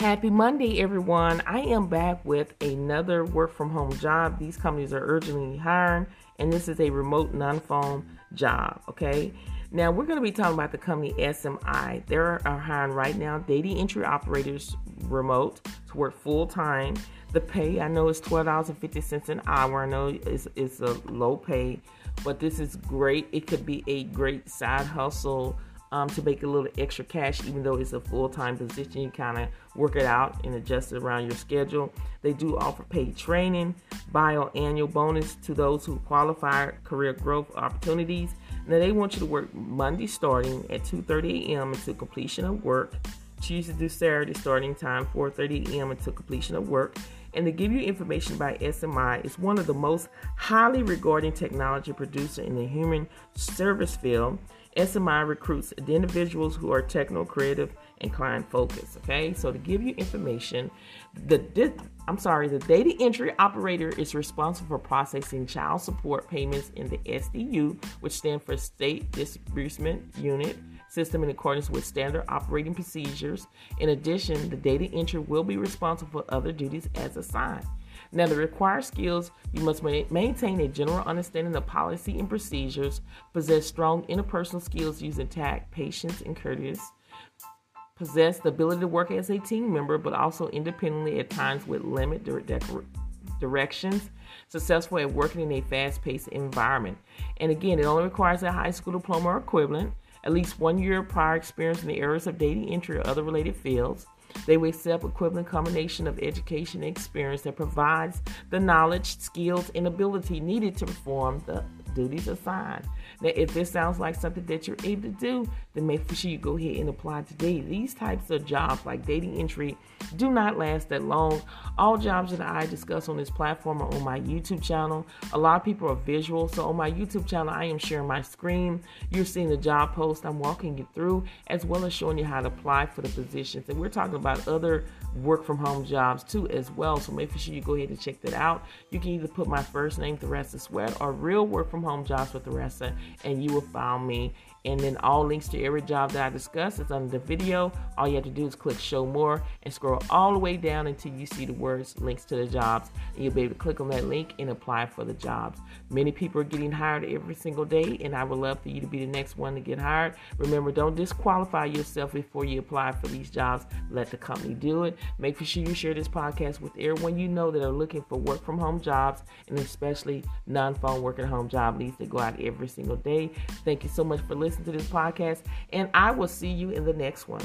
Happy Monday, everyone. I am back with another work from home job. These companies are urgently hiring, and this is a remote non phone job. Okay. Now, we're going to be talking about the company SMI. They are hiring right now data entry operators remote to work full time. The pay, I know, is $12.50 an hour. I know it's, it's a low pay, but this is great. It could be a great side hustle um, to make a little extra cash, even though it's a full time position. You kind of work it out and adjust it around your schedule. They do offer paid training, biannual bonus to those who qualify, career growth opportunities. Now they want you to work Monday starting at 2:30 a.m. until completion of work. Tuesday through Saturday starting time 4:30 a.m. until completion of work. And to give you information by SMI, is one of the most highly regarded technology producer in the human service field. SMI recruits the individuals who are techno creative and client focused. Okay, so to give you information, the I'm sorry, the data entry operator is responsible for processing child support payments in the SDU, which stands for State Disbursement Unit system in accordance with standard operating procedures. In addition, the data entry will be responsible for other duties as assigned. Now, the required skills you must maintain a general understanding of policy and procedures, possess strong interpersonal skills using tact, patience, and courteous, possess the ability to work as a team member, but also independently at times with limited directions, successful at working in a fast paced environment. And again, it only requires a high school diploma or equivalent, at least one year prior experience in the areas of data entry or other related fields. They will accept equivalent combination of education and experience that provides the knowledge, skills, and ability needed to perform the duties assigned. Now, if this sounds like something that you're able to do, then make sure you go ahead and apply today. These types of jobs, like data entry, do not last that long. All jobs that I discuss on this platform are on my YouTube channel. A lot of people are visual, so on my YouTube channel, I am sharing my screen. You're seeing the job post I'm walking you through, as well as showing you how to apply for the positions. And we're talking about other work from home jobs too, as well. So make sure you go ahead and check that out. You can either put my first name, the rest Theresa Sweat, or real work from home jobs with Theresa, and you will find me and then all links to every job that I discuss is under the video. All you have to do is click show more and scroll all the way down until you see the words links to the jobs. And you'll be able to click on that link and apply for the jobs. Many people are getting hired every single day, and I would love for you to be the next one to get hired. Remember, don't disqualify yourself before you apply for these jobs. Let the company do it. Make sure you share this podcast with everyone you know that are looking for work from home jobs and especially non phone work at home job leads that go out every single day. Thank you so much for listening to this podcast, and I will see you in the next one.